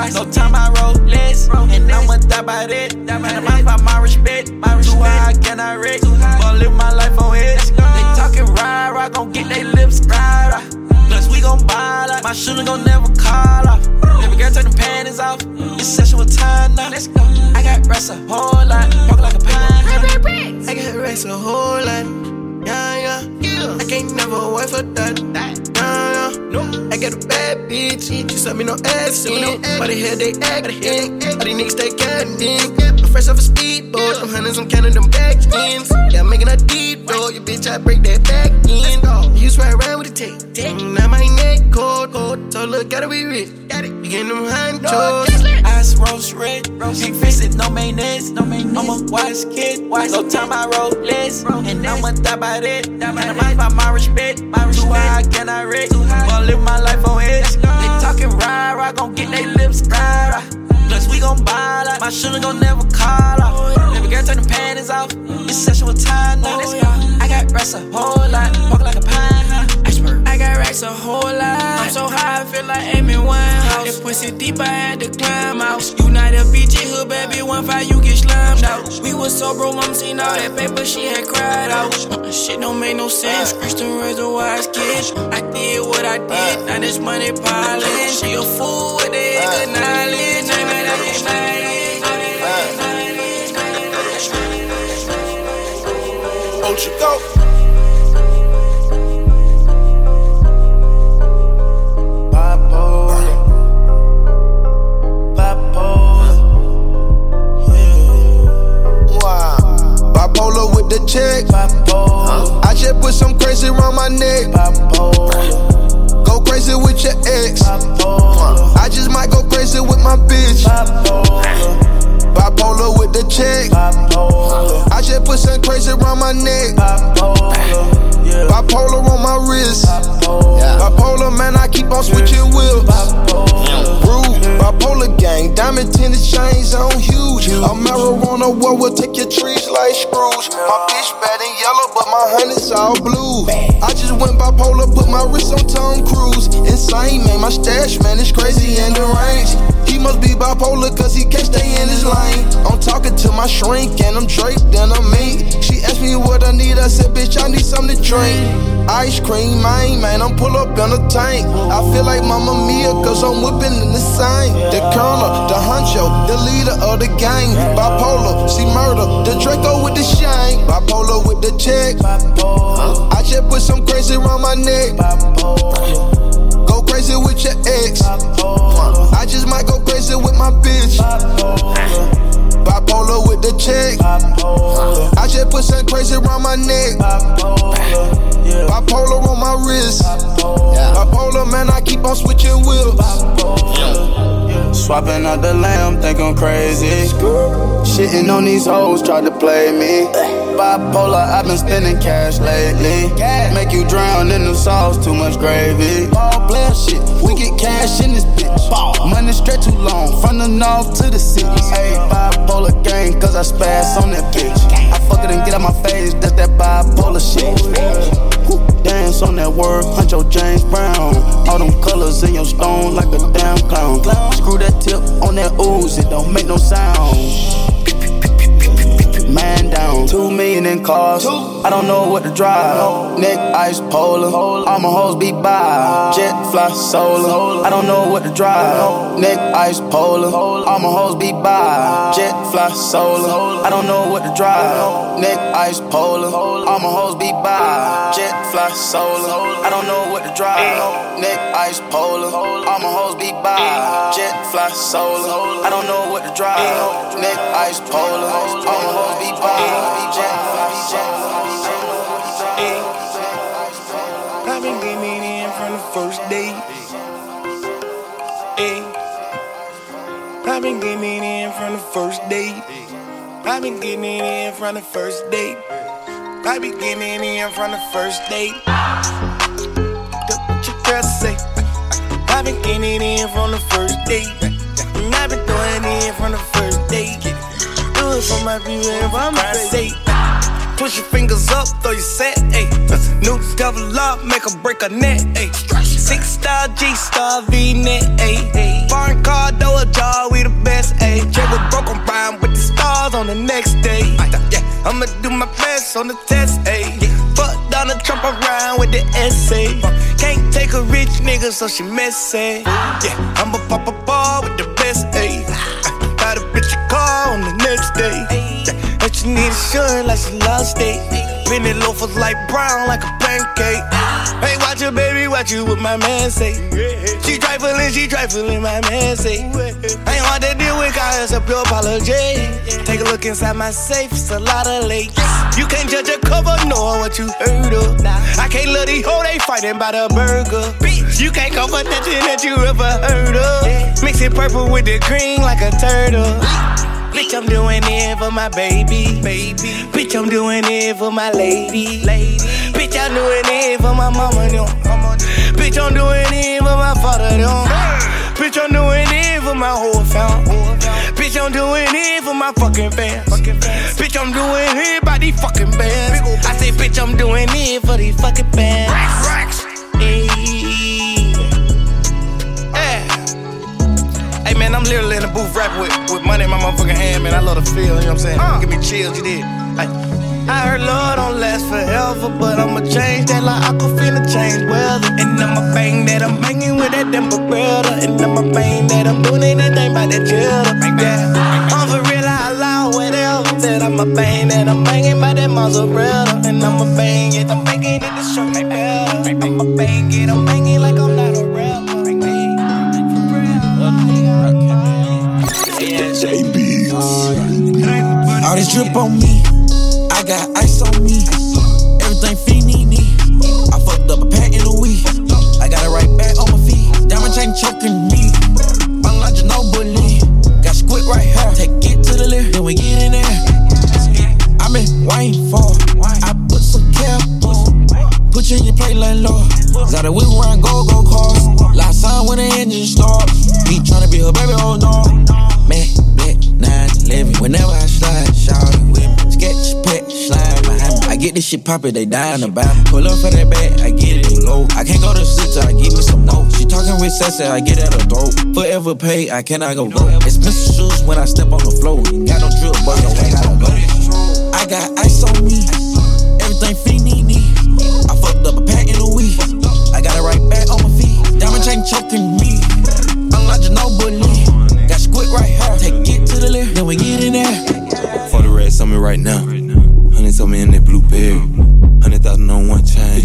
wise. no time I roll less, and I'ma die by that. And I'm by my respect, my respect. Too high, can I wreck? But live my life on it. They talking ride, I gon' get they lips right. Plus we gon' buy like my shooter gon' never call off. Every girl take them panties off. It's sexual time now. Let's go. I got rest a whole lot, walk like a pine. I got rest a whole lot. Yeah, yeah. I can't never wait for that. Bitch. You sent me no ass in. Why the hell they acting? All these niggas stay catting. I'm fresh off a speedboat. Them hundreds, I'm counting them back ends. Yeah, I'm making a deep though. Your bitch, I break that back in. You swear around with the tape. Mm, now my neck cold, cold. So look, gotta be rich. Got it. You getting them honchos. Eyes rose red, pink fisted, no mayonnaise. No mayonnaise. I'm a wise kid, wise. No time I roll less, and I'ma die by that. And I'm by my respect, my respect. Too high, can I wreck? But live my life on edge. They talking ride, I gon' get they lips right. Plus we gon' buy like my shooter gon' never call off. Every girl turn the panties off. It's sexual time now. I got rest a whole lot, walk like a pine. I got racks a whole lot. I'm so high, I feel like Amy Winehouse. That pussy deep, I had to climb out. United BG hood, baby, one five, you get slimed out. We was so broke, mom seen all that paper, she had cried out. Uh, shit don't make no sense. Christian Reservoirs kid. I did what I did, now this money piling. She a fool with the good knowledge. Name it, I Won't you go? Crazy around my neck. Go crazy with your ex. I just might go crazy with my bitch. Bipolar, Bipolar with the check. Bipolar. I just put some crazy around my neck. Bipolar. Yeah. Bipolar on my wrist. Bipolar. Bipolar, man, I keep on switching wheels. Rude, bipolar gang, diamond tennis chains on huge. A marijuana war will take your trees like screws. My bitch bad and yellow, but my honey's all blue. I just went bipolar, put my wrist on Tom Cruise. Insane, man, my stash, man, it's crazy in the range. He must be bipolar, cause he can't stay in his lane. I'm talking to my shrink, and I'm draped and I'm meat. She asked me what I need, I said, bitch, I need something to drink. Ice cream, man, man, I'm pull up in a tank. I feel like Mama Mia, cause I'm whipping in the same. The colonel, the honcho, the leader of the gang. Bipolar, see murder, the Draco with the shine. Bipolar with the check. I just put some crazy around my neck. Go crazy with your ex. I just might go crazy with my bitch. Bipolar with the check. I just put some crazy around my neck. Bipolar, on my wrist. Bipolar, man, I keep on switching wheels. Swapping out the lamb, think I'm crazy. Shitting on these hoes, tried to play me. Bipolar, I've been spending cash lately. Make you drown in the sauce, too much gravy. Ball player shit, we get cash in this bitch. Money stretch too long, from the north to the city. Hey, bipolar gang, cause I spaz on that bitch. I fuck it and get out my face, that's that bipolar shit. Dance on that word, Huncho James Brown. All them colors in your stone like a damn clown. Screw that tip on that ooze, it don't make no sound man down. Two million in cars, I don't know what to drive. Neck ice polar, all my hoes be by. Jet fly solar, I don't know what to drive. Neck ice polar, all my hoes be by. Jet fly solar, I don't know what to drive. Neck ice polar, all my hoes be by. Jet fly solar, I don't know what to drive. Neck ice polar, all my hoes be by. Jet fly solar, I don't know what to drive. Neck ice polar, all my hoes be by. I've I've been getting it in from the first date. I've been getting it in from the first date. I've been getting it in from the first date. What your girl say? I've been getting it in from the first day. And I've been throwing it in from the first day. Do it for my people for my sake. Push your fingers up, throw your set, ayy. New devil up, make a break a net, ayy. Six star G star V net, ayy. Foreign car, door a jar, we the best, ayy. Check with broken rhyme with the stars on the next day. Yeah, I'ma do my best on the test, ayy. Fuck Donald Trump around with the essay. Can't take a rich nigga, so she messy. Yeah, I'ma pop a ball with the best, ayy. Next day. But you need assurance like she lost it. Penny loafers like brown like a pancake. Hey, watch your baby, watch you what my man say. She trifling, she trifling, my man say. I ain't hard to deal with, cause it's a pure apology. Take a look inside my safe, it's a lot of lakes. You can't judge a cover, know what you heard of. I can't let these hoe, they fighting by the burger. You can't cover nothing that you ever heard of. Mix it purple with the green like a turtle. Bitch, I'm doing it for my baby, baby. Bitch, I'm doing it for my lady, lady. Bitch, I'm doing it for my mama, no. Bitch, I'm doing it for my father, no. Bitch, I'm doing it for my whole fam. Bitch, I'm doing it for my fucking fans. Bitch, I'm doing it by these fucking bands. I say, bitch, I'm doing it for these fucking bands. Man, I'm literally in the booth rapping with, with money in my motherfucking hand, man. I love the feel, you know what I'm saying? Uh. Give me chills, you did. Like, I heard love don't last forever, but I'ma change that like I could feel the change weather. And I'ma bang that I'm banging with that damn brother. And I'ma bang that I'm doing anything by that cheddar. Yeah, I'm for real, I allow whatever. That I'ma bang that I'm banging by that mozzarella. And I'ma bang it, I'm banging it to show me better. I'ma bang it, I'm banging like I'm not a rapper. All this drip on me, I got ice on me. Everything fiendini. I fucked up a pack in a week. I got it right back on my feet. Diamond chain choking me. I'm like Ginobili. Got squid right here. Take it to the left, then we get in there. I'm in wine for. I put some cap on. Put you in your plate like Lord. Got a whip around go go cars. Last time when the engine start. He tryna be her baby, oh no. Man, black, 9 to 11. Whenever I slide, shout it with me. Sketch, pet, slide behind me. I get this shit poppin', they dying about it. Pull up for that bag, I get it and go. I can't go to sleep till I give me some notes. She talking with sassy, I get at her throat. Forever pay, I cannot go go. Expensive shoes when I step on the floor. Got no drill, but I don't know. I got ice on me, everything fiendini. I fucked up a pack in a week. I got it right back on my feet. Diamond chain choking me. I'm like Ginobili quick right here. Take left, then we get in there. For the rest, on me right now. Honey told me in that blue bag. Hundred thousand on one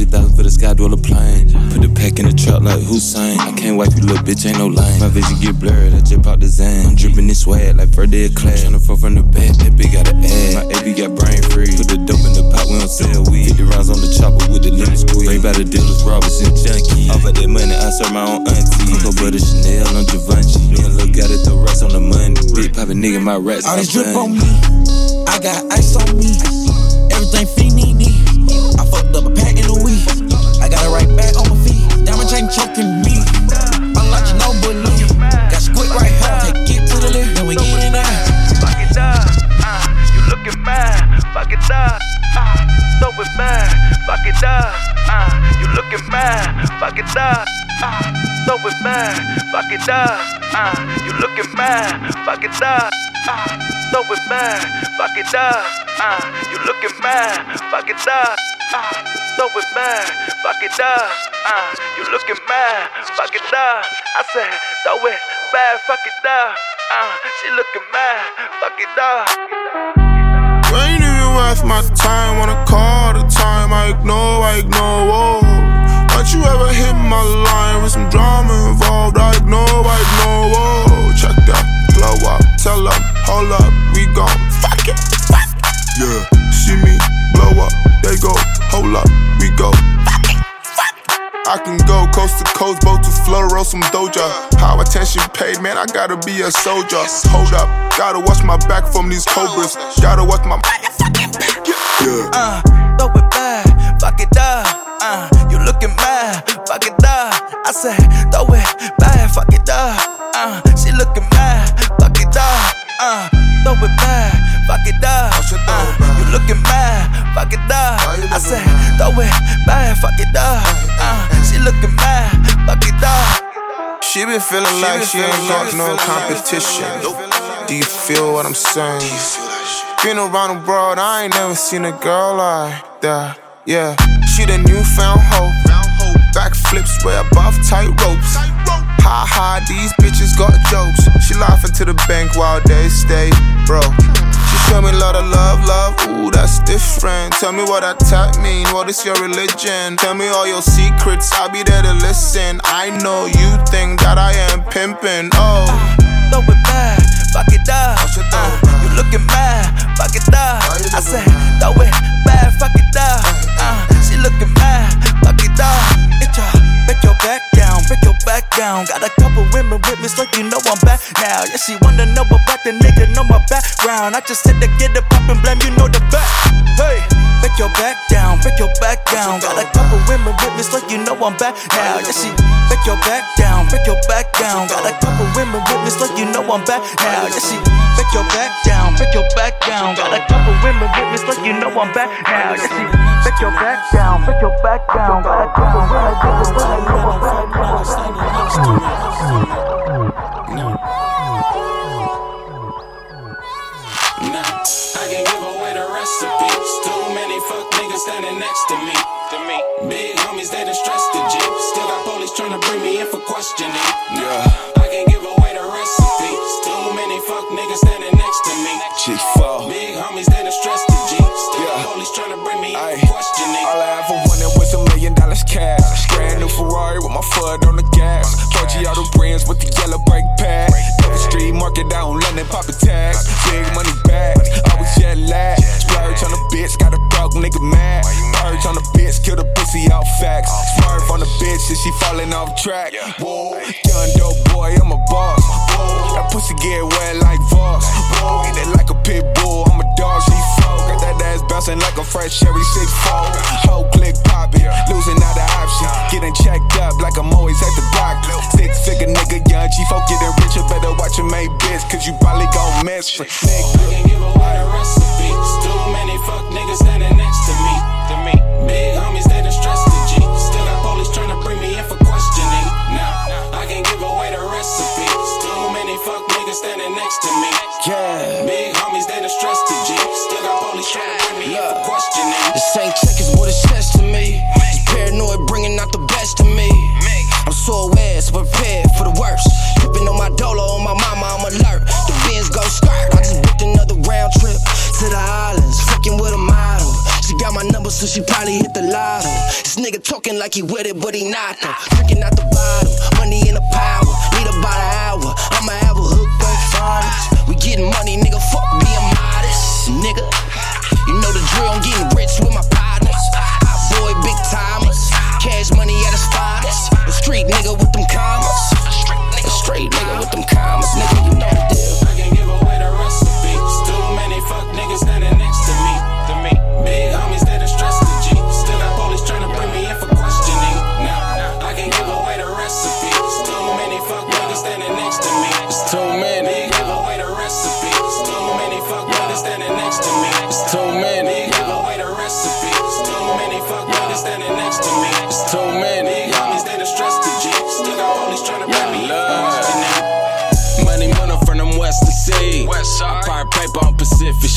thousand for the sky dweller plane. Put the pack in the truck like Hussein. I can't wipe you, little bitch, ain't no line. My vision get blurred, I jump out the Zan. I'm dripping this swag like Friday class. Tryna fuck from the back, that bitch got an ass. My AB got brain freeze. Put the dope in the pot, we don't sell weed. 50 rounds on the chopper with the lemon squeeze. Bring by the dealers, Robinson junkie. Off of that money, I serve my own auntie. Coco butter Chanel on Givenchy. Me and look got it the rest on the money. Big poppin' nigga, my rats. All this drip on me. I got ice on me. Everything fiendini. Fucked up a pack in a week. I got it right back on my feet. Diamond chain choking me. I'm like Ginobili. Got squid right here. Take it to the left, then we get in there. Fuck it up. Uh, you looking mad. Fuck it up. Uh, so it mad. Fuck it up. Uh, you looking mad. Fuck it up. Uh, so it mad. Fuck it up. Uh, you looking mad. Fuck it up. Uh, so it mad. Fuck it up. Uh, you looking mad. Fuck it up. Uh, so it mad. Fuck it up. Uh, you looking mad. Fuck it up. I said, throw it bad. Fuck it up. Uh, she looking mad. Fuck it up. Ain't even worth my time. Wanna call the time. I ignore, I ignore. Whoa. Don't you ever hit my line with some drama involved? I ignore, I ignore. Whoa. Check that. Blow up. Tell them. Hold up. We gon' fuck it. Fuck. Yeah. See me blow up. They go. Hold up. We go. I can go coast to coast, boat to Florida, roll some doja. How attention paid, man, I gotta be a soldier. Hold up, gotta watch my back from these cobras. Gotta watch my motherfucking back. Yeah. Uh, throw it back, fuck it up. Uh, you looking mad, fuck it up. I said, throw it back, fuck it up. Uh, she looking mad, fuck it up. Uh, throw it back, fuck it up. Uh, you looking mad, fuck it up. I said, throw it back, fuck it up. Uh, she looking mad, fuck it up. She been feeling like she ain't got no competition. Do you feel what I'm saying? Been around the world, I ain't never seen a girl like that. Yeah, she the newfound hope. Backflips way above tight ropes. Ha ha, these bitches got jokes. She laughing to the bank while they stay broke. She show me a lot of love, love, ooh, that's different. Tell me what that tap mean, what is your religion? Tell me all your secrets, I'll be there to listen. I know you think that I am pimping, oh. Throw it back, fuck it up. Uh, you looking mad, fuck it up. I said, throw it back, fuck it up. Uh, she looking mad, fuck it up. It's your, break your back break your back down. Got a couple women with me, so you know I'm back now. Yeah, she wanna know about the nigga, know my background. I just said to get it poppin', blame, you know the back. Hey, break your back down, break your back down. Got a couple women with me, so you know I'm back now. Yeah, she break your back down, break your back down. Got a couple women with me, so you know I'm back now. Yeah, she break your back down, break your back down. Got a couple women with me, so you know I'm back now. Yeah, she break your back down, break your back down. Got a couple women with me, so you know I'm back I can give away the. Too many fuck niggas standing next to me. Big homies, they done stressed the G. Still got police trying to bring me in for questioning. Yeah. 4G auto brands with the yellow brake pad. Street market down London, a tags. Big money bags, always jet lag. Splurge on the bitch, got a broke nigga mad. Purge on the bitch, kill the pussy out facts. Swerve on the bitch, and she falling off track. Whoa, young dope boy, I'm a boss. Whoa, that pussy get wet like Voss. Whoa, eat it like a pit bull, I'm a dog, she fuck. Got that ass bouncing like a fresh cherry six four. Whole click popping, losing out the option. Getting checked up like I'm always at the doctor. Six figure nigga, young G4 getting richer. Better watch your mate bitch, cause you probably gon' miss for I can give away the recipes. Too many fuck niggas standing next to me. To me. Big homies, she probably hit the lotto. This nigga talking like he with it, but he not though. Drinking out the bottle, money in the power. Need about an hour. I'ma have a hook on finals. We getting money, nigga. Fuck being modest, nigga. You know the drill, I'm getting rich with my partners. Hot boy, big timers. Cash money at the spots. A street nigga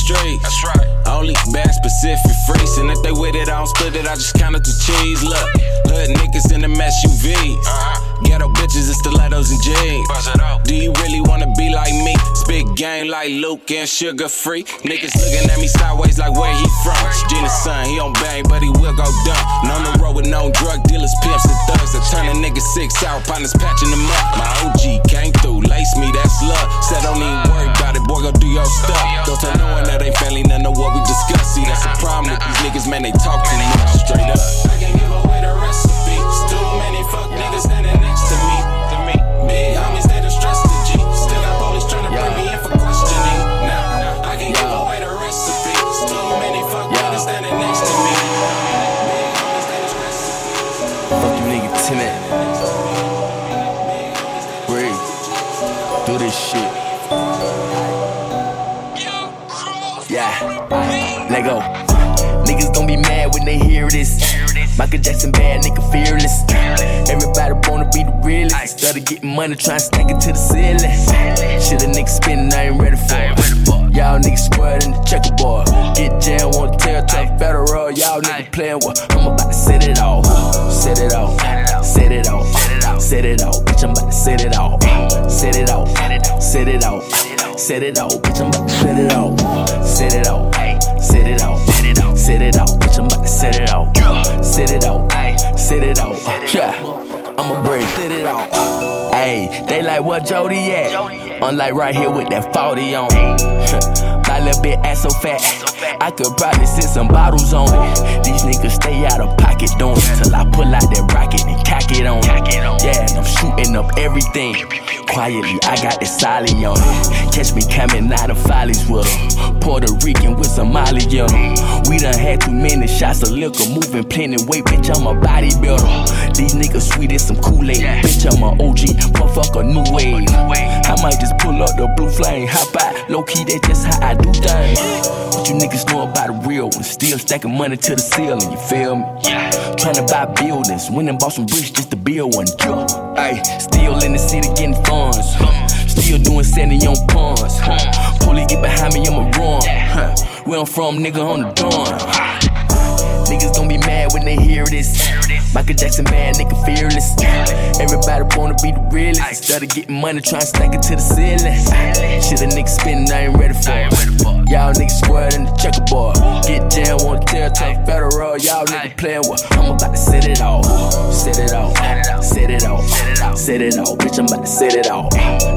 Street. That's right. Only bag specific freeze. And if they with it, I don't split it, I just count it to cheese. Look, look, niggas in them SUVs. Uh-huh. Ghetto bitches in stilettos and jeans. Buzz it up. Do you really wanna be like me? Spit game like Luke and sugar free. Niggas looking at me sideways like where he from. Gina's son, he don't bang, but he will go dumb. And on the road with no drug dealers, pimps, and thugs. That turn a nigga six out, partners patching them up. My OG came through, lace me, that's love. Said don't even worry about it, boy, go do your stuff. Don't tell no one that ain't family, none of what we discuss. See, that's the problem with these niggas, man, they talk too much. Straight up. I can give away the recipes. Too many fuck niggas standing next to me. To me. Big homies, they done stressed the G. Still got police trying to bring me in for questioning. Now, I can give away the recipes. Too many fuck niggas standing next to me. Big homies, they done stressed the G. Fuck you nigga timid. Breathe. Do this shit. Yeah. Yeah, let go. Niggas gon' be mad when they hear this. Michael Jackson bad, nigga fearless. Everybody wanna be the realest. Of getting money, try and stack it to the ceiling. Shit, a nigga spinning, I ain't ready for it. Y'all niggas squared in the checkerboard. Get jammed, wanna tell tough federal. Y'all niggas playing what? I'm about to set it off. set it off. Set it off. Set it off. Set it off. Bitch, I'm about to set it off. set it off. Set it off. Set it off. Set it off. Bitch, I'm about to set it off. Set it off. Set it off. Set it off. Bitch, I'm about to set it off. Set it off. Set it off. Yeah. I'ma break set it off. Ayy, they like what Jody at? Unlike right here with that 40 on it. My little bit ass so fat. I could probably sit some bottles on it. These niggas stay out of pocket doing it till I pull out that rocket and cock on. Yeah, I'm shooting up everything. Quietly, I got the solid on it. Catch me coming out of follies with. Puerto Rican with some Molly on 'em. We done had too many shots of liquor, moving plenty weight, bitch. I'm a bodybuilder. These niggas sweet as some Kool-Aid. Bitch, I'm a OG, motherfucker, new wave. I might just pull up the blue flame, hop out. Low key, that's just how I do things. What you niggas know about the real one? Still stacking money to the ceiling, you feel me? Yeah. Tryna buy buildings, went and bought some bricks just to build one. Ay, still in the city getting funds. Still doing 70 on pawns. Police get behind me, I'ma run. Where I'm from, nigga, on the dawn. Niggas gon' be mad when they hear this. Michael Jackson bad, nigga fearless. Everybody wanna be the realest. Instead of getting money, try and stack it to the ceiling. Shit, a nigga spinning, I ain't ready for it. Y'all niggas squared in the checkerboard. Get jammed, wanna tell tough federal. Y'all niggas playing what? I'm about to set it off. Set it off. Set it off. Set it off. Bitch, I'm about to set it off.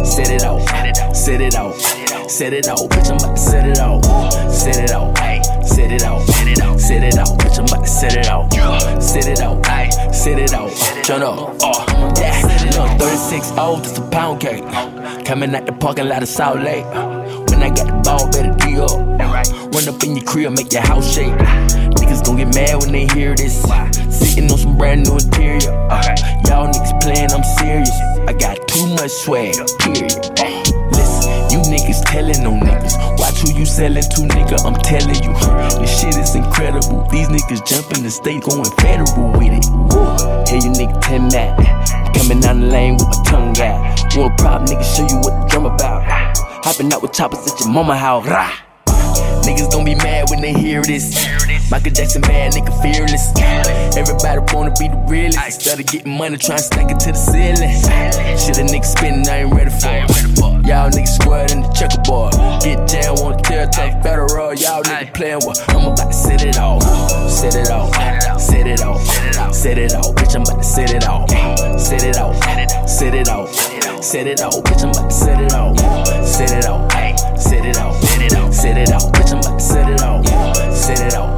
Set it off. Set it off. Set it off. Bitch, I'm about to set it off. Set it off. Set it off. Set it off. Set it off. Bitch, I'm about to set it off. Set it off. Ayy. Set it off. Turn up. Oh, yeah. Look, 36 old, just a pound cake. Coming out the parking lot of Salt Lake. When I got the ball, better D up. Run up in your crib, make your house shake. Niggas gon' get mad when they hear this. Sitting on some brand new interior. Uh, y'all niggas playing, I'm serious. I got too much swag, period. Uh, niggas telling on niggas. Watch who you selling to, nigga. I'm telling you, this shit is incredible. These niggas jumping the state, going federal with it. Woo. Hey, you nigga, tell that. Coming down the lane with my tongue out. A problem, nigga, show you what the drum about. Hopping out with choppers at your mama house. Rah. Niggas gon' be mad when they hear this. Michael Jackson bad, nigga fearless. Everybody wanna be the realest. Instead of getting money, try and stack it to the ceiling. Shit, a nigga spinning, I ain't ready for it. Y'all niggas squared in the checkerboard. Get jammed, wanna tell tough federal. Y'all niggas playing what? I'm about to set it off. Set it off. Set it off. Set it off. Bitch, I'm about to set it off. set it off. Set it off. Set it off. Bitch, I'm about to. Set it off. Set it off. Set it off. Set it off. Bitch, I'm about to set it off. Set it off.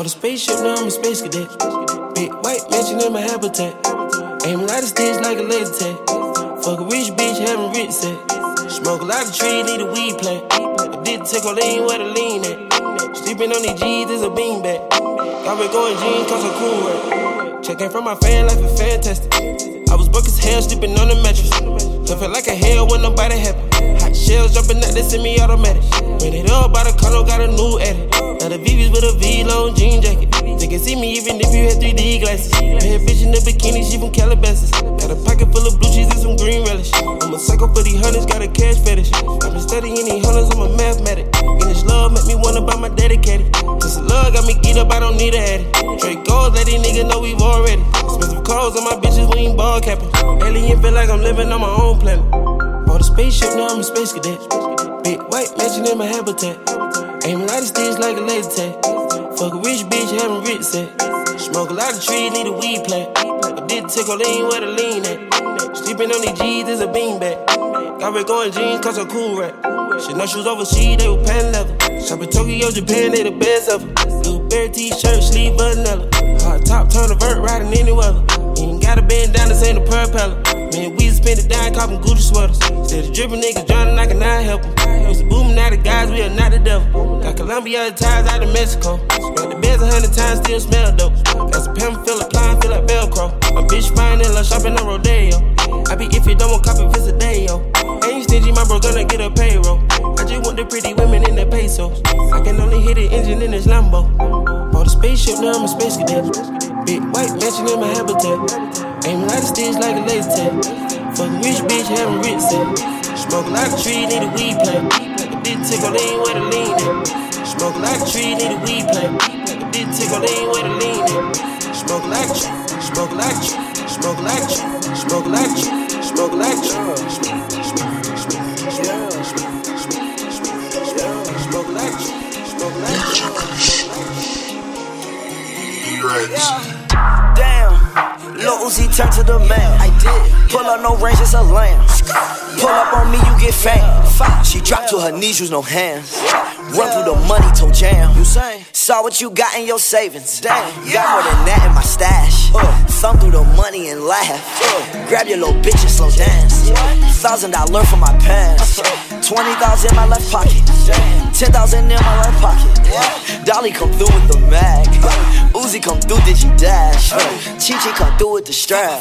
On the spaceship, now I'm a space cadet. Big white mansion in my habitat. Aim a lot of sticks like a laser tag. Fuck a rich bitch, having rich set. Smoke a lot of trees, need a weed plant. I did take a lean where the lean at. Sleeping on these G's is a beanbag. Got me going jeans, cause I'm cool right. Checking from my fan life is fantastic. I was broke as hell, sleeping on the mattress. I felt like a hell when nobody happy. Hot shells jumping out, they send me automatic. Ran it up by the condo, got a new edit. Now the VVs with a V-long jean jacket. They can see me even if you had 3D glasses. Bad bitch in the bikini, she from Calabasas. Got a pocket full of blue cheese and some green relish. I'm a psycho for these hunters, got a cash fetish. I've been studying these hunters, I'm a mathematic. And this love make me wanna buy my dedicated. This love got me geeked up, I don't need a addy. Straight goals, let these niggas know we've already. Expensive clothes on my bitches, we ain't ball capping. Alien feel like I'm living on my own planet. Bought a spaceship, now I'm a space cadet. Big white mansion in my habitat. Aim a lot of sticks like a laser tag. Fuck a rich bitch, having rich set. Smoke a lot of trees, need a weed plant. I did take a lean where the lean at. Sleeping on these G's is a beanbag. Got me going jeans, cause I'm cool right. Shit, no shoes overseas, they were pan leather. Shop in Tokyo, Japan, they the best ever. Blue bear t shirt, sleeve vanilla. Hot top, turn a vert, riding any weather. Ain't got gotta bend down, this ain't a propeller. Man, we spend it down, copping Gucci sweaters. Said the drippin' niggas drowning, I cannot help them. Used to booming out the guys, we are not the devil. Got Colombia ties out of Mexico. Got the beds a hundred times, still smell dope. Got some pimp, feel like flying, feel like Velcro. My bitch fine and love shopping on Rodeo. I be if you don't want copy, visit day, rich bitch, having rich set. Smoke a lot of trees, need a weed plant. A big tickle, lean where the lean at. Smoke like a trees, need a weed plant. A big tickle, lean where the lean at. Smoke like a lot of trees, smoke like a lot of trees, smoke a of trees, smoke a of trees, smoke a of trees. Smoke a of trees, smoke a of Damn, Lil Uzi turn to the man. I did. Pull up no range, it's a lamb. Pull up on me, you get fame. She dropped to her knees, use no hands. Run through the money, toe jam. You say? Saw what you got in your savings. Damn, got more than that in my stash. Uh. Thumb through the money and laugh. Uh. Grab your little bitch and slow dance. Thousand dollar for my pants. Uh. Twenty thousand in my left pocket. Ten thousand in my right pocket. Dolly come through with the mag. Uzi come through, did you dash? Chi Chi come through with the strap.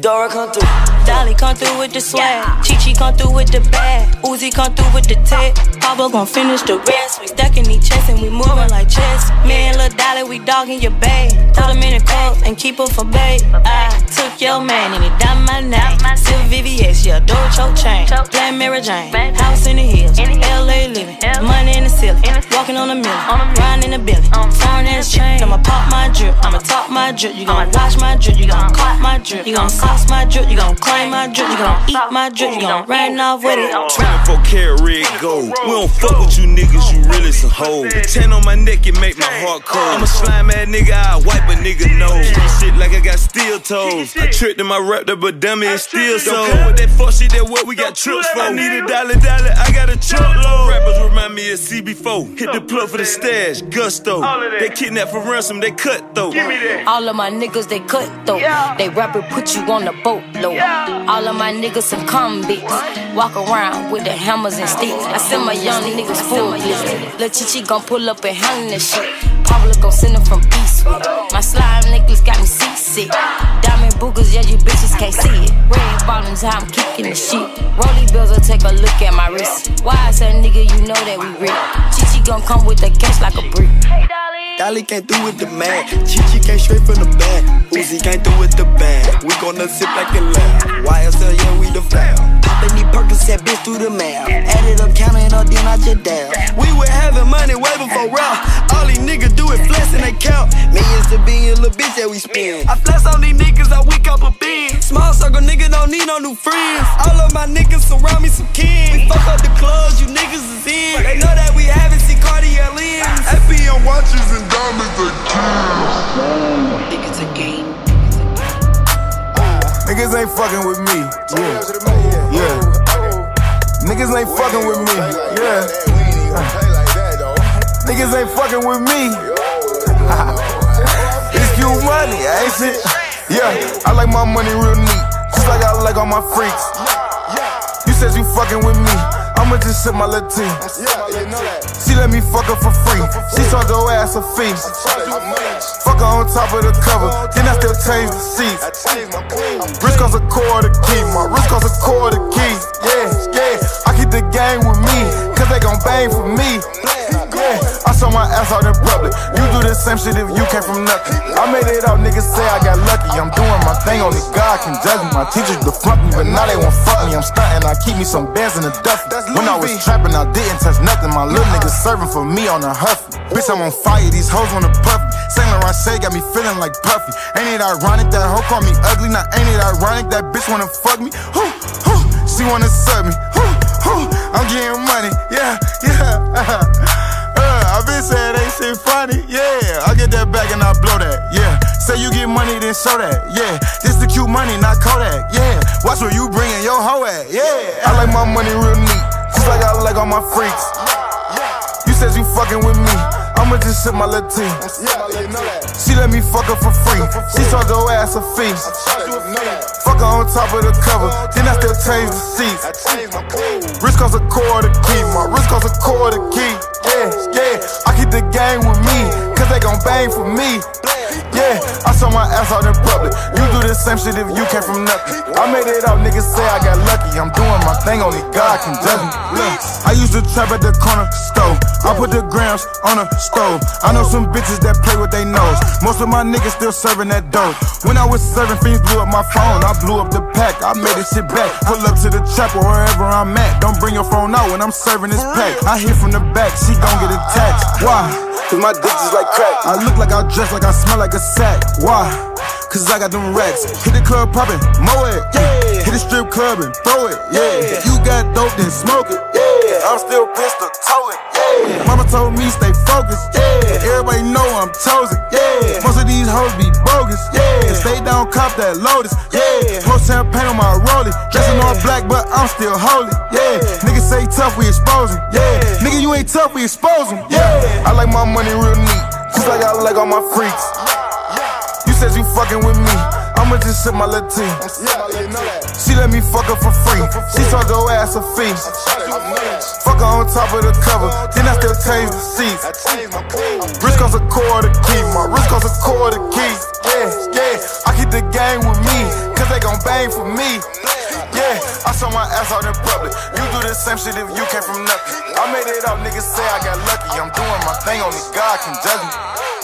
Dora come through. Dolly come through with the swag. Chi Chi come through with the bag. Uzi come through with the tech. Pablo gon' finish the rest. We stacking these chests and we moving like chess. Me and Lil Dolly, we dogging your bae. Throw them in the cup and keep her for bae. I took your man and he done my name. Still VVS, yeah, do it your chain. Black Mary Jane. House in the hills. LA living. Money in the ceiling. Walking on a million. Riding in the building. Foreign ass chain. I'ma pop my drip. I'ma top my drip. You gon' watch my drip. You gon' cop my drip. You gon' sauce my drip. You gon' claim my drip. You gon' eat my drip. You gon' run off with it. 24 karat red gold. We don't fuck with you niggas, you really some hoes. Ten on my neck, it make my heart cold. I'm a slime ass nigga, I wipe a nigga nose. Shit like I got steel toes. I tricked in my raptor, but dummy is still so. Don't come with that fuck shit, that what we got trips for. I need a dollar, dollar, I got a truckload. Rappers remind me of CB4. Hit the plug for the stash, gusto. They kidnap for ransom, they cut though. All of my niggas, they cut though. They rapper put you on the boat low. All of my niggas some convicts. Walk around with the hammers and sticks. I send my young niggas full bliss. Lil Chichi gon' pull up and handle this shit. Pablo gon' send them from Eastwood. My slime necklace got me seasick. Diamond boogers, yeah, you bitches can't see it. Red bottoms, how I'm kicking the shit. Rolly bills will take a look at my wrist. Why I say, nigga, you know that we. Chichi gon' come with the cash like a brick. Dolly came through with the mag. Chichi came straight from the bag. Uzi came through with the bag. We gonna sip like a lab. YSL, yeah, we the fam. Poppin' these Perkins, that bitch through the mail. Added up, counting up, then I just down. We were having money way before rap. All these niggas do it flexing they count. Millions to billion, little bitch that we spend. I flex on these niggas, I weak up a bin. Small circle nigga don't need no new friends. All of my niggas surround me some kin. We fuck up the clubs, you niggas is in. They know that we haven't seen Cartier lens. FBM watches and diamonds are kids. Niggas a game. Niggas ain't fucking with me. Yeah. Yeah. Niggas ain't fucking with me. Yeah. Niggas ain't fucking with me. it's Q money, ain't it? Yeah, I like my money real neat. Just like I like all my freaks. You said you fucking with me. I'ma just sip my Latin. She let me fuck her for free. She charge her ass a fee. Fuck her on top of the cover. Then I still change the seats. Wrist costs a quarter key. My wrist costs a quarter key. Yeah, yeah. I keep the gang with me. Cause they gon' bang for me. Yeah, I saw my ass out in public. You do the same shit if you came from nothing. I made it out, niggas say I got lucky. I'm doing my thing, only God can judge me. My teachers defront me, but now they won't fuck me. I'm stunting, I keep me some bands in the duffel. When I was trapping, I didn't touch nothing. My little niggas serving for me on a huffy. Bitch, I'm on fire, these hoes wanna puff me. Saint Laurent Shea got me feeling like Puffy. Ain't it ironic that hoe call me ugly? Now ain't it ironic that bitch wanna fuck me? Who, who, she wanna serve me. Who, who, I'm getting money, yeah, yeah. I been saying they shit funny, yeah. I get that back and I blow that, yeah. Say you get money, then show that, yeah. This the cute money, not Kodak, yeah. Watch where you bringin' your hoe at, yeah. I like my money real neat, just like I like all my freaks. You said you fucking with me, I'ma just sip my Latin. She let me fuck her for free. She charge her ass a fee. Fuck her on top of the cover, then I still change the seats. Wrist costs a quarter key, my wrist costs a quarter key. Yeah, yeah, I keep the gang with me, cause they gon' bang for me. Yeah, I saw my ass out in public. You do the same shit if you came from nothing. I made it out, niggas say I got lucky. I'm doing my thing, only God can judge me. Look, I used to trap at the corner stove. I put the grams on the stove. I know some bitches that play with they nose. Most of my niggas still serving that dope. When I was serving, fiends blew up my phone. I blew up the pack. I made this shit back. Pull up to the trap or wherever I'm at. Don't bring your phone out when I'm serving this pack. I hit from the back, she gon' get attached. Why? Cause my dick is like crack. I look like I dress like I smell like a sack. Why? Cause I got them racks. Hit the club poppin', mow it, yeah. Hit the strip club and throw it, yeah. If you got dope, then smoke it, yeah. I'm still pistol towing, yeah. Mama told me stay focused, yeah. Everybody know I'm chosen, yeah. Most of these hoes be bogus, yeah. Stay down, cop that Lotus, yeah. Pour champagne on my rollie. Dressing all black, but I'm still holy, yeah. Niggas say tough, we expose 'em, yeah. Nigga, you ain't tough, we expose 'em, yeah. I like my money real neat, just like I like all my freaks. Said you fucking with me. I'ma just sip my Latin. She let me fuck her for free. She charge her ass a fee. Fuck her on top of the cover, then I still change the seats. Wrist costs a quarter key, my wrist costs a quarter key. Yeah, yeah, I keep the gang with me, cause they gon' bang for me. Yeah, I saw my ass out in public. You do the same shit if you came from nothing. I made it out, niggas say I got lucky. I'm doing my thing, only God can judge me.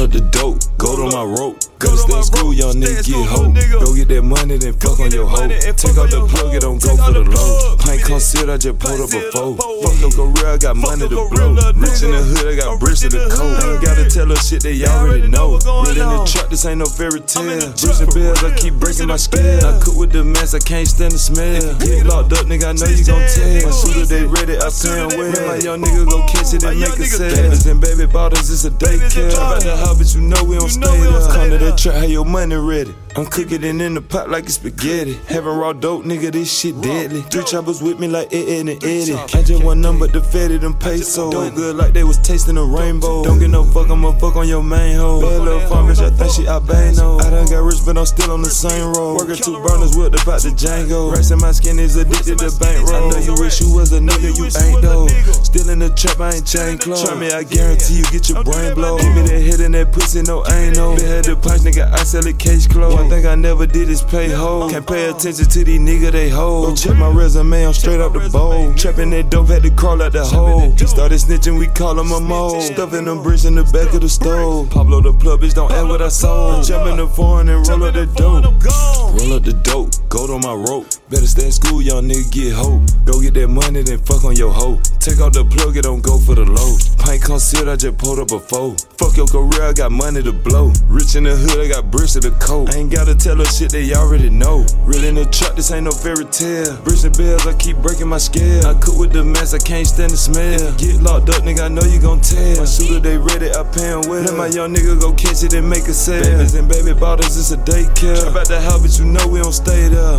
Up the dope, go to my rope. Gotta stay school, young nigga get hope. Go get that money, then fuck on your hoe. Take out the plug, it don't go for the low. Pint concealed, I just pulled up a foe. Fuck your career, I got money to blow. Rich in the hood, I got bricks to the coat. Ain't gotta tell her shit they already know. Real in the truck, this ain't no fairy tale. Bricks and bills, I keep breaking my scale. I cook with the mess, I can't stand the smell. Get locked up, nigga, I know you gon' tell. My shooter, they ready, I pay 'em well. My young nigga go catch it and make it sell. Babies and baby bottles, it's a daycare. About the house, you know we don't stay there. Come to the trap, have your money ready. I'm cooking it in the pot like it's spaghetti. Having raw dope, nigga, this shit deadly. Three choppers with me like Ed and Eddie. I just want number the fatty them pesos. Dope good like they was tasting a rainbow. Don't get no fuck, I'ma fuck on your main hoe. Bad little farm bitch, I think she albino. I done got rich, but I'm still on the same road. Working two burners with about the Django. Rest in my skin is addicted to bankroll. I know you wish you was a nigga, you ain't though. Still in the trap, I ain't chain clothes. Try me, I guarantee you get your brain blown. Give me that hit and that pussy, no, ain't no. Been had the punch, nigga, I sell it case closed. One thing I never did is pay hoes. Can't pay attention to these nigga, they hoes. Check my resume, I'm straight up the bowl. Trapping that dope, had to crawl out the hole. Just started snitching, we call him a mole. Stuffing them bricks in the back of the stove. Pablo the plug, bitch, don't add what I sold. Jump in the foreign and roll up the dope. Roll up the dope, gold on my rope. Better stay in school, young nigga, get hope. Go get that money, then fuck on your hoe. Take out the plug, it don't go for the low. Pint concealed, I just pulled up a foe. Fuck your career, I got money to blow. Rich in the hood, I got bricks to the coat. I ain't gotta tell her shit they already know. Real in the truck, this ain't no fairy tale. Bricks and bills, I keep breaking my scale. I cook with the mess, I can't stand the smell. Get locked up, nigga, I know you gon' tell. My shooter, they ready, I pay 'em well. Let my young nigga go catch it and make a sale. Babies and baby bottles, it's a daycare. Trap out the house, but you know we don't stay there.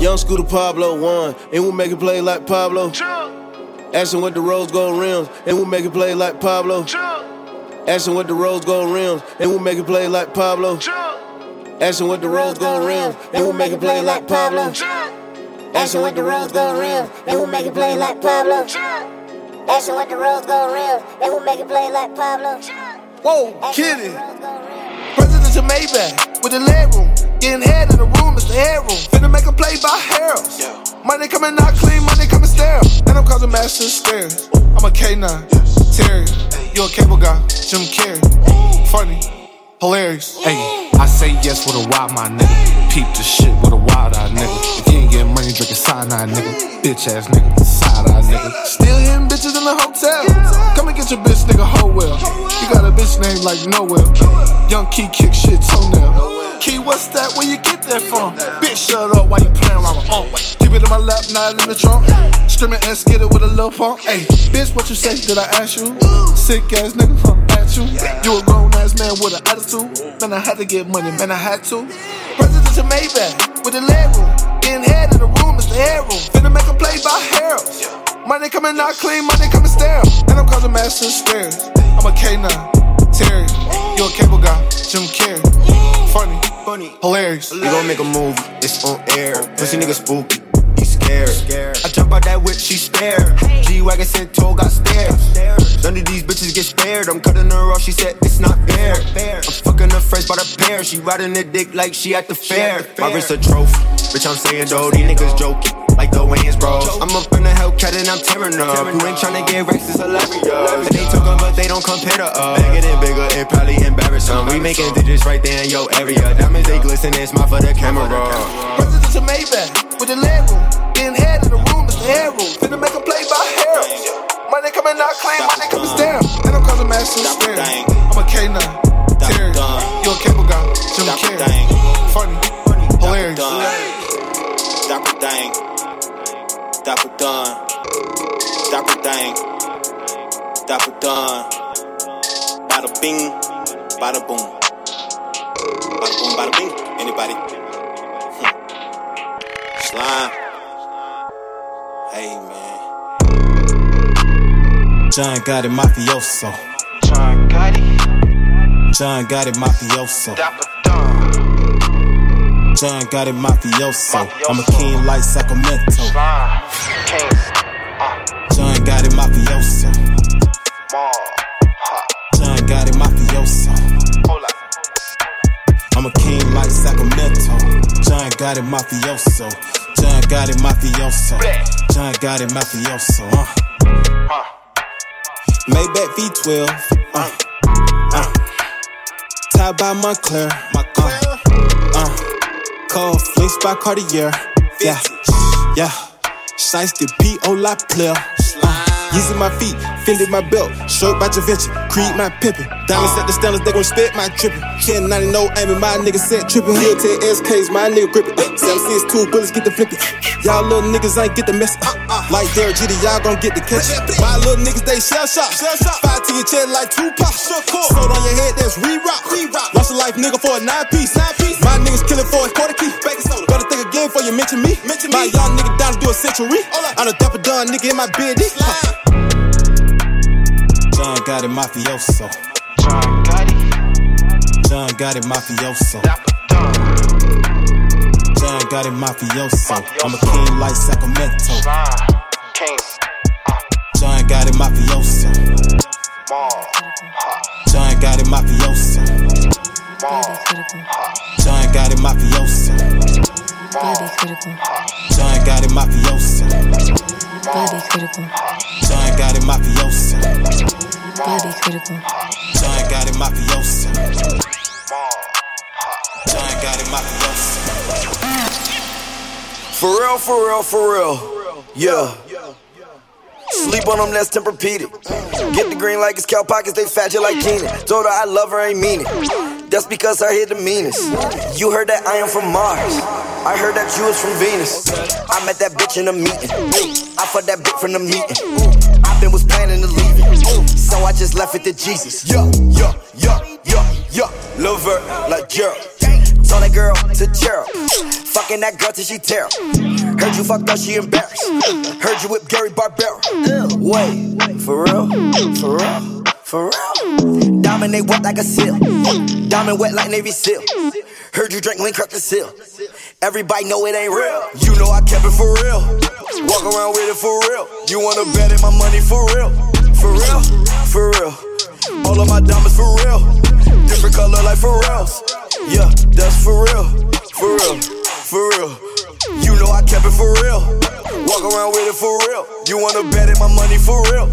Young Scooter Pablo won, and we make it play like Pablo. Asking what the rose gold rims, and we make it play like Pablo. Asking what the rose gold rims, and we make it play like Pablo. Asking what the rose gold rims, and we make it play like Pablo. Asking what the rose gold rims, they we make it play like Pablo. Asking what the rose gold rims, they we make it play like Pablo. Whoa, kidding. Presidential Maybach with the leg room. Getting head in the room is the headroom. Finna make a play by Harold. Money coming out clean, money coming sterile. And I'm causing mass hysteria. I'm a K9, Terry. You a cable guy, Jim Carrey. Funny, hilarious. Hey, I say yes with a wild my nigga. Peep the shit with a wild eye nigga. If you ain't getting money, drinking cyanide nigga. Bitch ass nigga, side eye nigga. Still hitting bitches in the hotel. Come and get your bitch, nigga, hoe well. You got a bitch named like Noel. Young key kick shit toenail. Key, what's that? Where you get that from? Bitch, shut up while you playing around with Unc. Keep it in my lap, not in the trunk. Screaming and skidded with a little punk. Hey, bitch, what you say? Did I ask you? Sick ass nigga, huh? At you. You a grown ass man with an attitude. Man, I had to get money, man, I had to. Presidential Maybach with a leg room. Getting head in the room, it's the hair room. Finna make a play by Harold. Money coming out clean, money coming stale. And I'm causing massive squares. I'm a K9, Terry. You a cable guy, Jim Carrey. Funny, funny, hilarious. We gon' make a movie, it's on air. Pussy nigga spooky, he scared. I jump out that whip, she stare. G Wagon sent told got stairs. None of these bitches get spared. I'm cutting her off, she said it's not fair. I'm fucking her fresh by the pair. She riding the dick like she at the fair. My wrist a trophy, bitch. I'm saying though, these niggas joking. Like the Wayans bros. I'm up in the Hellcat and I'm tearing up. Who ain't tryna get racks is hilarious. They talking, but they don't compare to us. Bigger than bigger, it probably embarrass them. We making digits right there in your area. Diamonds they glisten, it's my for the camera. Presidential Maybach with a leg room. Getting head in the room, it's the hair room. Finna make a play by Harold. Money coming out clean, money coming down. And I'm causing massive stairs. I'm a K9, Terry. You a cable guy, Jim Carrey. Funny, hilarious. Dapper Dang. Dapper Don. Dapper Dang. Dapper Don. Bada bing, bada boom. Bada boom, bada bing. Anybody? Hmm. Slime. Hey, man. John Gotti Mafioso. John Gotti. John Gotti Mafioso. John Gotti Mafioso. I'm a king like Sacramento. John Gotti Mafioso. John Gotti Mafioso. I'm a king like Sacramento. John Gotti Mafioso. John Gotti Mafioso. John Gotti Mafioso. Uh. Maybach V12. Uh. Uh. Tied by Moncler. Uh. Uh. Cold flinks by Cartier. Yeah. Yeah. Shiesty P.O. La Player. Uh. Using my feet, fended my belt, shirt by Javinci, Creed my pimpin'. Diamonds at the standards, they gon' spit my trippin'. 1090 no aiming, my nigga set trippin'. Hood 10 SKs, my nigga grippin'. 762 bullets, get the flippin'. Y'all little niggas ain't get the mess. Like Derek Jeter, y'all gon' get the catch. My little niggas, they shell shot. Five to your chest like two Tupac. Sold on your head, that's re-rock. Lost a life nigga for a nine piece. My niggas killin' for a quarter key. Better think again before you mention me. My young nigga down to do a century. I'm a dapper Don nigga in my bed. John Gotti Mafioso. John Gotti. John Gotti Mafioso. John it Mafioso. I'm a king like Sacramento. John Gotti Mafioso. John Gotti Mafioso. John Gotti Mafioso. John Gotti Mafioso. Body critical. John Gotti Mafioso. Body critical. John Gotti Mafioso. John Mafioso. For real, for real, for real. Yeah. Sleep on them, that's Tempur-Pedic. Get the green like it's cow pockets, they fat just like Keenan. Told her I love her, ain't mean it. That's because I hit the meanest. You heard that I am from Mars. I heard that you was from Venus. I met that bitch in a meeting. I fucked that bitch from the meeting. I been was planning to leave it. So I just left it to Jesus. Yeah, yeah, yeah, yeah, yeah. Love her like Gerald. Told that girl to Gerald. Fucking that girl till she tear. Heard you fucked up, she embarrassed. Heard you whip Gary Barbera. Wait, for real? For real? For real? Diamond they wet like a seal. Diamond wet like Navy SEAL. Heard you drink lean, crack the seal. Everybody know it ain't real. You know I kept it for real. Walk around with it for real. You wanna bet it my money for real? For real? For real. All of my diamonds for real. Different color like Pharrell's. Yeah, that's for real. For real. For real. You know I kept it for real. Walk around with it for real. You wanna bet it my money for real?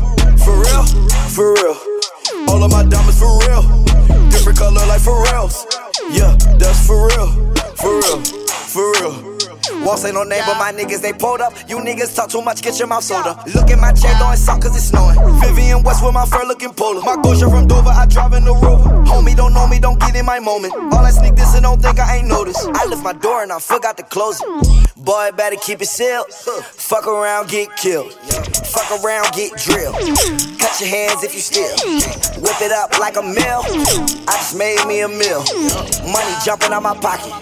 For real? For real. All of my diamonds for real. Different color like Pharrell's. Yeah, that's for real. For real. For real. Won't say no name, but my niggas, they pulled up. You niggas talk too much, get your mouth soda. Look at my chair, throwing salt cause it's snowing. Vivian West with my fur looking polar. My Gosha from Dover, I drive in the Rover. Homie, don't know me, don't get in my moment. All I sneak this and don't think I ain't noticed. I lift my door and I forgot to close it. Boy, better keep it sealed. Fuck around, get killed. Fuck around, get drilled. Cut your hands if you steal. Whip it up like a mill. I just made me a meal. Money jumping out my pocket.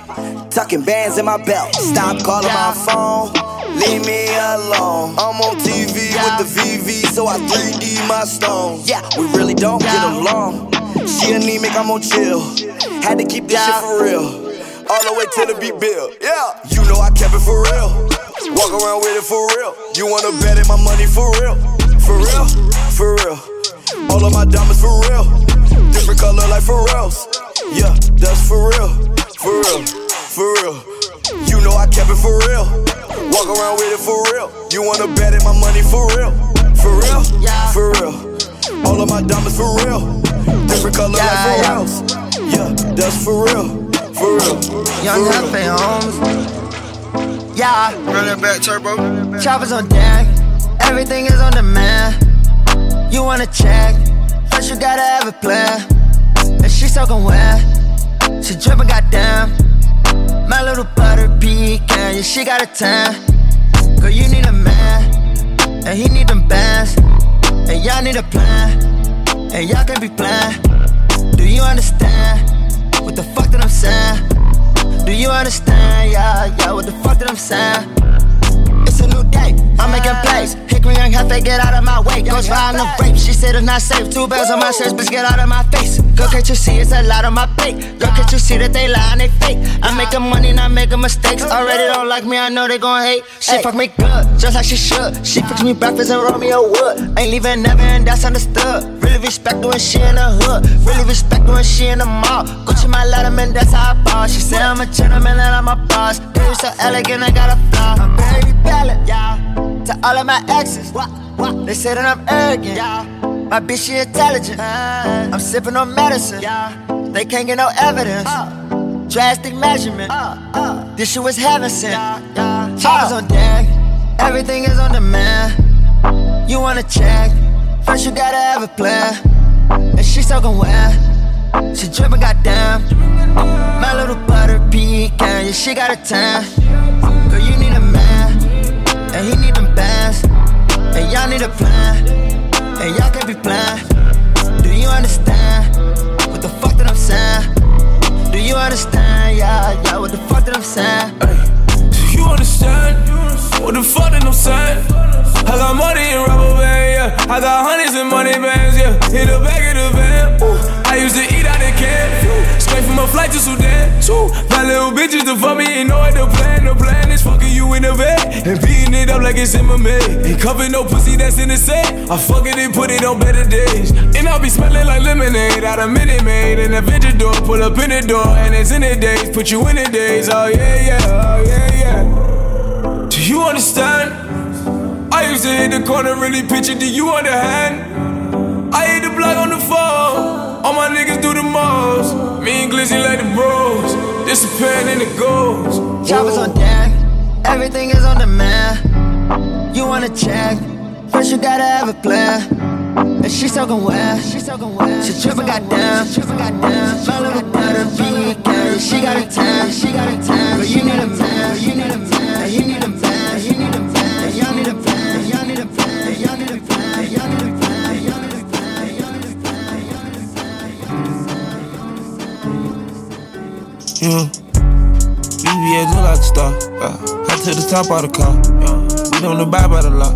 Tucking bands in my belt. Stop calling my phone. Leave me alone. I'm on TV with the VV, so I 3D my stones. Yeah, we really don't get along. She anemic, I'm on chill. Had to keep this shit for real. All the way to the beat bill. Yeah, you know I kept it for real. Walk around with it for real. You wanna bet it my money for real? For real? For real. All of my diamonds for real. Different color like Pharrell's. Yeah, that's for real. For real. For real. You know I kept it for real. Walk around with it for real. You wanna bet it my money for real? For real? For real. All of my diamonds for real. Different color like Pharrell's. Yeah, that's for real. For real. Young For Hefe, real. Yeah. Run that back, turbo. Choppers on deck. Everything is on demand. You wanna check? First you gotta have a plan. And she soaking wet. She dripping goddamn. My little butter pecan. Yeah, she got a tan. Girl, you need a man. And he need them bands. And y'all need a plan. And y'all can be playing. Do you understand? What the fuck that I'm saying? Do you understand? Yeah, yeah, what the fuck that I'm saying? It's a new day, I'm making plays. Hickory young Hefe, get out of my way. Goes riding the rape. She said it's not safe. Two bells on my shirts, bitch, get out of my face. Girl, can't you see it's a lot on my plate? Girl, can't you see that they lie and they fake? I'm making money, not making mistakes. Already don't like me, I know they gon' hate. She fuck me good, just like she should. She fix me breakfast and roll me a wood. Ain't leaving never, and that's understood. Really respect when she in the hood. Really respect when she in the mall. Gucci my letterman, that's how I ball. She said I'm a gentleman and I'm a boss. You so elegant, I got a flaw. I'm very ballad, yeah. To all of my exes? They say that I'm arrogant. My bitch, she intelligent. I'm sipping on medicine. They can't get no evidence. Uh. Drastic measurement. Uh. Uh. This shit was heaven sent. Choppers on deck. Everything is on demand. You wanna check? First you gotta have a plan. And she soaking wet. She dripping goddamn. My little butter pecan. Yeah, she got a tan. Girl, you need a man. And he need. And y'all need a plan. And y'all can't be playing. Do you understand? What the fuck that I'm saying? Do you understand? Yeah, yeah, what the fuck that I'm saying? Do you understand what the fuck that I'm saying? I got money in rubber band, yeah. I got hundreds in money bands, yeah. In the back of the van, ooh. I used to eat out the can, straight from a flight to Sudan. Two my little bitches to fuck me, ain't know what the plan. The plan is fucking you in the bed and beating it up like it's MMA. Ain't cover no pussy that's in the set. I fuck it and put it on better days, and I'll be smelling like lemonade out of Minute Maid. And the Venture door, pull up in the door, and it's in the days. Put you in the days, oh yeah, yeah, oh yeah, yeah. Do you understand? I used to hit the corner, really picture, do you on the hand. I hit the block on the phone, all my niggas do the most. Me and Glizzy like the bros, disappearing in the ghost. Choppers on deck, everything is on demand. You wanna check? First you gotta have a plan. And she soaking wet, she soaking wet. She tripping goddamn, she tripping goddamn. My little butter pecan, she got a tan, she got a tan. But you need a man, you need a man, you need a Yeah. BBS look like a star. Uh, hot to the top of the car. Yeah. We don't abide by the law.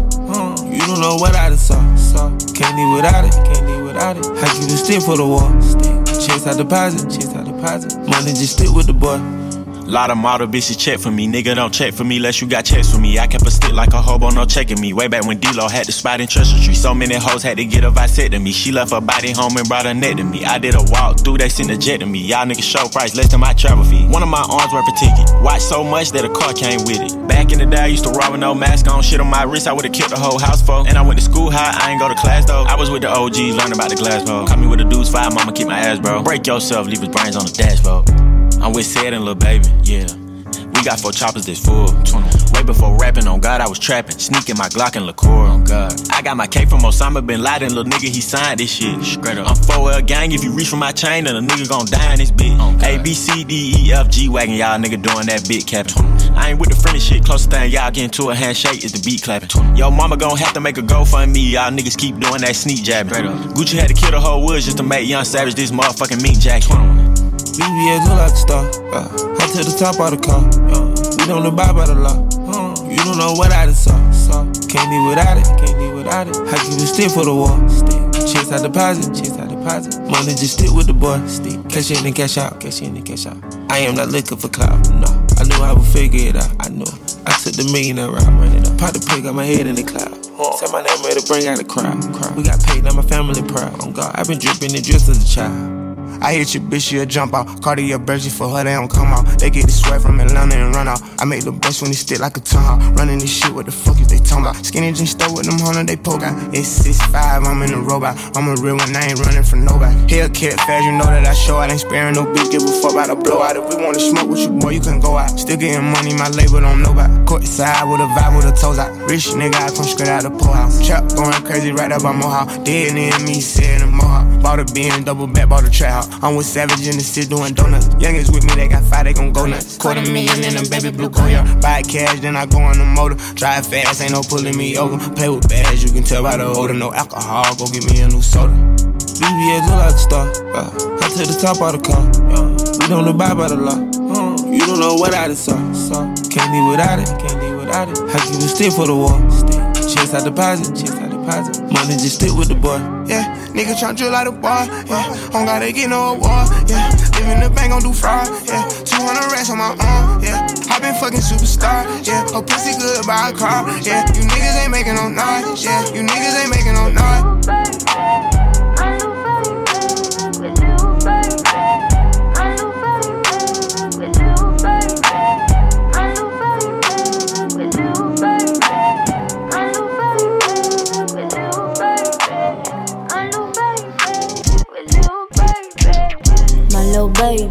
You don't know what I done saw. saw. Can't live without it. Can't live without it. I keep the stick for the wall. Chase out deposit. Chase out deposit. Money just stick with the boy. Lot of model bitches check for me. Nigga don't check for me unless you got checks for me. I kept a stick like a hobo, no checking me. Way back when D-Lo had the spot in Treasure Tree. So many hoes had to get a vasectomy. She left her body home and brought her neck to me. I did a walk through, they sent a jet to me. Y'all niggas show price less than my travel fee. One of my arms worth a ticket. Watch so much that a car came with it. Back in the day, I used to rob with no mask on. Shit on my wrist, I would've killed the whole house for. And I went to school high, I ain't go to class though. I was with the OGs, learning about the glass bro. Caught me with a dude's five, mama keep my ass, bro. Break yourself, leave his brains on the dashboard. I'm with Sid and Lil Baby, yeah. We got four choppers that's full. 20. Way before rapping, on God, I was trapping. Sneaking my Glock and liqueur, on God. I got my K from Osama bin Laden, little nigga, he signed this shit. Straight up. I'm 4L gang, if you reach for my chain, then a nigga gon' die in this bitch. A, B, C, D, E, F, G wagon, y'all nigga doing that bit capping. I ain't with the friendly shit, closest thing y'all getting to a handshake is the beat clapping. Yo, mama gon' have to make a go for me, y'all niggas keep doing that sneak jabbing. Gucci had to kill the whole woods just to make Young Savage this motherfucking meat jacket. BBS look like a star. Uh, hot to the top of the car. Uh, we don't abide by the law. Uh, you don't know what I done saw. saw. Can't live without it. Can't live without it. I keep it still for the war. Chase out deposit. Chase out deposit. Money just stick with the boy. Stick. Cash in and cash out. Cash in and cash out. I am not looking for clout. No. I knew I would figure it out. I knew. I took the millionaire route. Run it up. Pop the pig, got my head in the cloud. Say my name ready to bring out the crowd. crowd. We got paid, now my family proud. On God, I've been dripping and just as a child. I hit your bitch, she'll jump out. Cartier Bergy for her, they don't come out. They get the sweat from Atlanta and run out. I make the best when they stick like a tongue out. Running this shit, what the fuck is they talking about? Skinny jeans stole with them hundred, they poke out. It's 6'5, I'm in a robot. I'm a real one, I ain't running from nobody. Hellcat fast, you know that I show out. Ain't sparing no bitch, give a fuck about a blowout. If we wanna smoke with you, boy, you can go out. Still getting money, my label don't know about. Court side with a vibe with a toes out. Rich nigga, I come straight out the poor house. Trap going crazy right up on Mohawk. Dead near me, sitting in Mohawk. Bought a bean, double back, bought a trap. I'm with Savage in the city doing donuts. Youngest with me, they got five, they gon' go nuts. Quarter million in a baby blue Koya. Buy cash, then I go on the motor. Drive fast, ain't no pulling me over. Play with bags, you can tell by the odor. No alcohol, go get me a new soda. BBS look like a star. Uh, hot to the top of the car. Uh, we don't abide by the law. Uh, you don't know what I done saw. Can't live without it. Can't live without it. I keep it still for the war. Chase out deposit. Chase deposit. Money just stick with the boy. Yeah, nigga tryna drill like a boy. Yeah, don't gotta get no award. Yeah, living in the bank, gon' do fraud. Yeah, 200 racks on my arm. Yeah, I been fucking superstar. Yeah, her pussy good, by a car. Yeah, you niggas ain't making no noise. Yeah, you niggas ain't making no noise. Baby,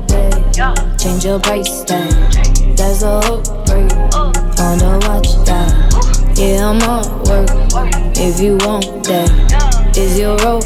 change your price tag. That's a upgrade on the watch that. Yeah, I'm on work. If you want that, is your role?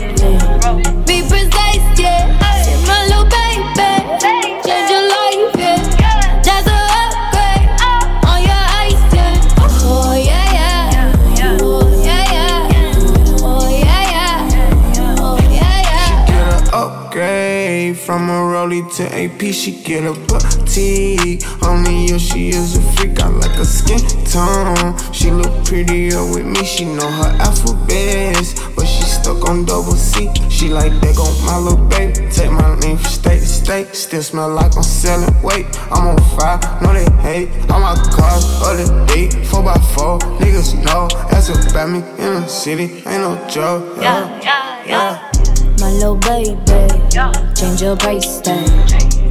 From a rollie to AP. She get a booty. Only you, she is a freak. I like a skin tone. She look prettier with me. She know her alphabets, but she stuck on double C. She like they on my little baby. Take my name from state to state. Still smell like I'm selling weight. I'm on fire, no they hate. All my cars, other day, 4x4. Niggas know that's about me in the city. Ain't no joke. Yeah, yeah, yeah. My little baby, change your price tag.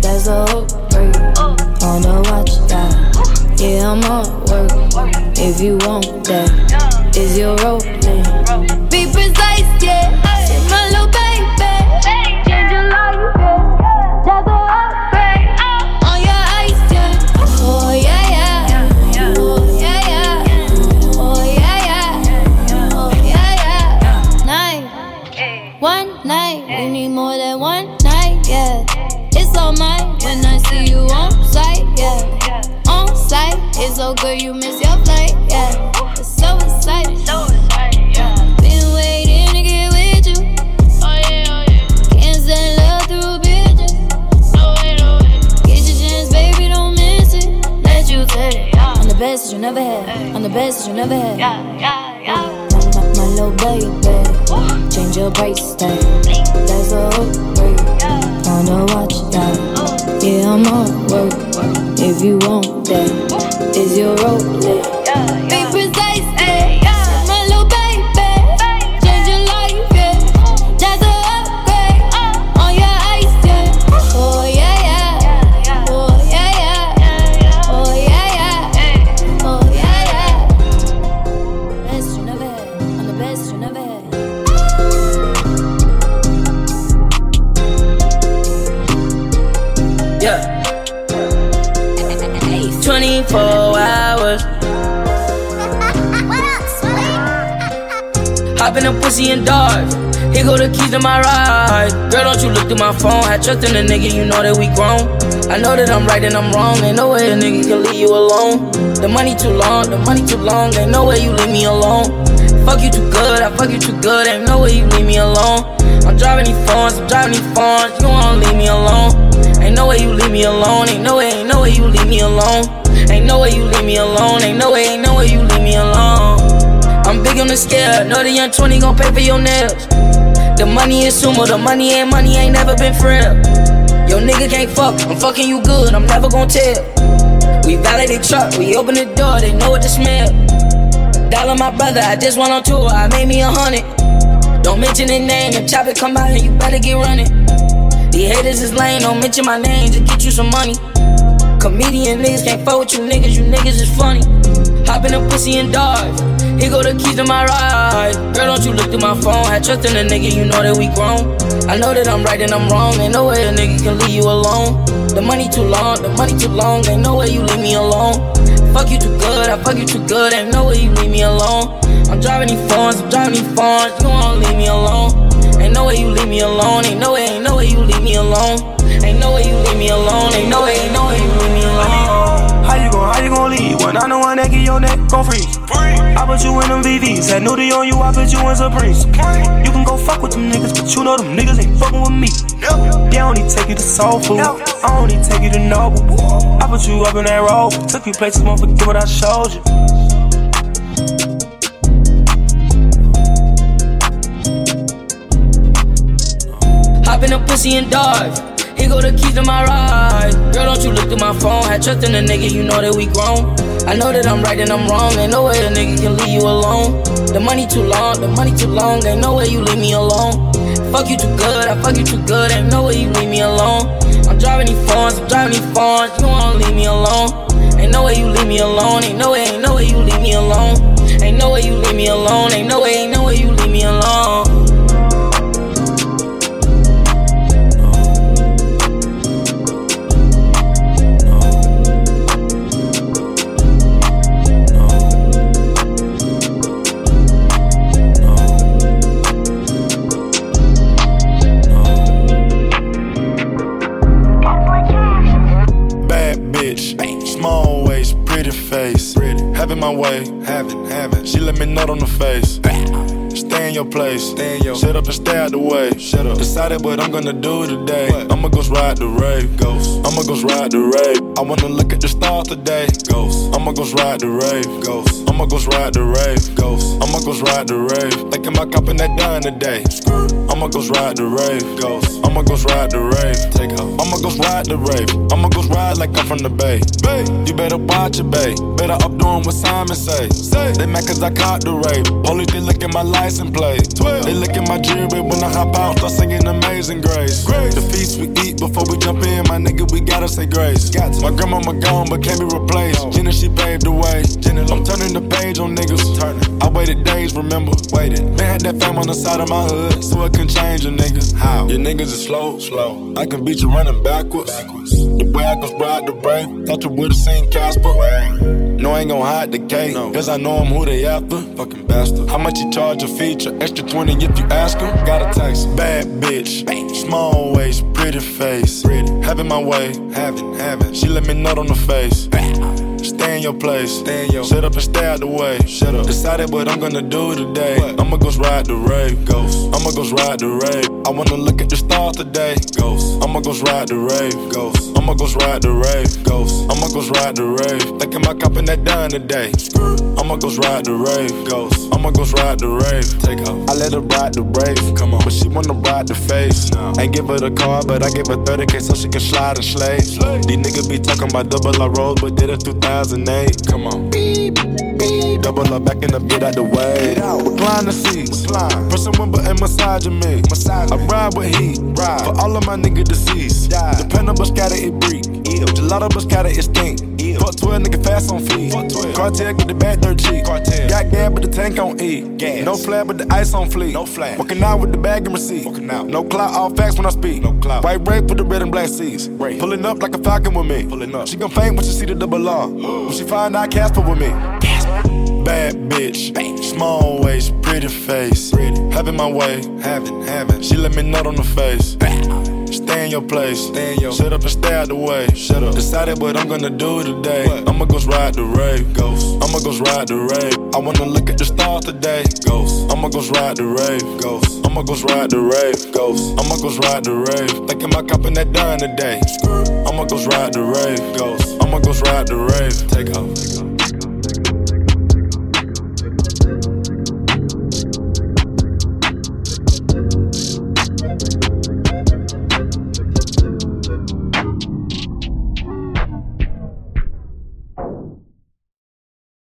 That's a upgrade on the watch that. Yeah, I'm on work. If you want that, is your role? Be precise, yeah. So good you miss your flight, yeah. It's so exciting. yeah. Been waiting to get with you. Oh yeah, oh yeah. Can't send love through bitches. no, no, no. Get your chance, baby, don't miss it. Let you take it. I'm the best that you never had. I'm the best that you never had. Yeah, yeah, yeah. My, my, my little baby, change your price tag. That's a upgrade. On the watch that. Yeah, I'm on work. If you want that, is your role? Be In the pussy and dive. Here go the keys to my ride. Girl, don't you look through my phone. Had trust in a nigga, you know that we grown. I know that I'm right and I'm wrong. Ain't no way a nigga can leave you alone. The money too long, the money too long. Ain't no way you leave me alone. Fuck you too good, I fuck you too good. Ain't no way you leave me alone. I'm driving these phones, I'm driving these phones. You wanna leave me alone. Ain't no way you leave me alone. Ain't no way, ain't no way you leave me alone. Ain't no way you leave me alone. Ain't no way, ain't no way you leave me alone. I'm big on the scale. Know the young 20 gon' pay for your nails. The money is sumo, the money ain't money, ain't never been real. Yo, nigga can't fuck, I'm fucking you good, I'm never gon' tell. We validate truck, we open the door, they know what to smell. Dollar my brother, I just went on tour, I made me a hundred. Don't mention the name, if chop it come out and you better get running. These haters is lame, don't mention my name, just get you some money. Comedian niggas can't fuck with you niggas, you niggas is funny. Hop in the pussy and dive. Here go the keys to my ride. Girl, don't you look through my phone. Had trust in a nigga, you know that we grown. I know that I'm right and I'm wrong. Ain't no way a nigga can leave you alone. The money too long, the money too long. Ain't no way you leave me alone. Fuck you too good, I fuck you too good. Ain't no way you leave me alone. I'm driving these phones, I'm driving these phones. You wanna leave me alone. Ain't no way you leave me alone. Ain't no way, ain't no way you leave me alone. Ain't no way you leave me alone. Ain't no way, ain't no way you leave me alone. How you gon' how you gon' leave when I know one that get your neck gon' freeze? I put you in them VVs, had nudie on you, I put you in Supremes. You can go fuck with them niggas, but you know them niggas ain't fucking with me. Yeah, I only take you to soul food, I only take you to Noble. I put you up in that road, took you places, won't forget what I showed you. Hop in the pussy and dive. Here go the keys to my ride. Girl, don't you look through my phone. Had trust in a nigga, you know that we grown. I know that I'm right and I'm wrong. Ain't no way a nigga can leave you alone. The money too long, the money too long. Ain't no way you leave me alone. Fuck you too good, I fuck you too good. Ain't no way you leave me alone. I'm driving these phones, I'm driving these phones. You wanna leave me alone. Ain't no way you leave me alone. Ain't no way, ain't no way you leave me alone. Ain't no way you leave me alone. Ain't no way, ain't no way you leave me alone. Your place. Stay in your Shut up and stay out the way. Shut up. Decided what I'm gonna do today. I'ma go ride the rave. Ghost. I'ma go ride the rave. I wanna look at the stars today. Ghost. I'ma go ride the rave. Ghost. I'ma go ride the rave. Ghost. I'ma go ride the rave. Thinking about copping that done today. I'ma go ride the rave. Ghost. I'ma go ride the rave. Take off. I'ma go ride the rave. I'ma go ride like I'm from the bay. Bay. You better watch it, bay. Better up doing what Simon say. Say. They mad cause I caught the rave. Police they look at my license plate. 12. They look at my jewelry when I hop out. Start singing Amazing Grace. Grace. The feast we eat before we jump in, my nigga, we gotta say grace. My grandmama gone, but can't be replaced. Jenna, she paved the way. Jenna, I'm turning the page on niggas. I waited days, remember? Waited. They had that fame on the side of my hood, so I can change a nigga. How? Your niggas is slow, slow. I can beat you running backwards. The way I can ride the brave. Thought you would've seen Casper. No, I ain't gon' hide the cake. Cause I know I'm who they after. Fucking bastard. How much you charge a feature? Extra 20 if you ask them. Got a text. Bad bitch. Small waist, pretty face. Pretty. Having my way. Having, having. She let me nut on the face. Stay in your place. Stay in your Shut up and stay out the way. Shut up. Decided what I'm gonna do today. I'ma go ride the rave. Ghost. I'ma go ride the rave. I wanna look at the stars today. Ghost. I'ma go ride the rave. Ghost. I'ma go ride the rave. Ghost. I'ma go ride the rave. Thinking about copping that done today. I'ma go ride the rave. Ghost. I'ma go ride the rave. Take off. I let her ride the rave. Come on. But she wanna ride the face. Ain't give her the car, but I give her 30k so she can slide and slay. These niggas be talking about double I roll, but did it 2008. Come on. Beep. Double up back in the bit out the way. Recline the seats. Pressing one button, massaging me. I ride with heat. Ride. For all of my niggas deceased. Dependable scatter it break. Gelato scatter it stink. Fuck 12 nigga fast on feet. Cartel get the back dirt cheap. Got gas but the tank on E. No flag but the ice on fleet. No flag. Walking out with the bag and receipt. No clout, all facts when I speak. No clout. White rape with the red and black seats. Pulling up like a falcon with me. Pulling up. She gon' faint when she see the double R. when she find out Casper with me. Bad bitch, small waist, pretty face. Having my way, having, having. She let me nut on the face. Stay in your place. Stay in your Shut up and stay out the way. Shut up. Decided what I'm gonna do today. I'ma go ride the rave. Ghost. I'ma go ride the rave. I wanna look at the stars today. Ghost. I'ma go ride the rave. Ghost. I'ma go ride the rave. Ghost. I'ma go ride the rave. Thinking about copping that done today. I'ma go ride the rave. Ghost. I'ma go ride the rave. Take off. Take off.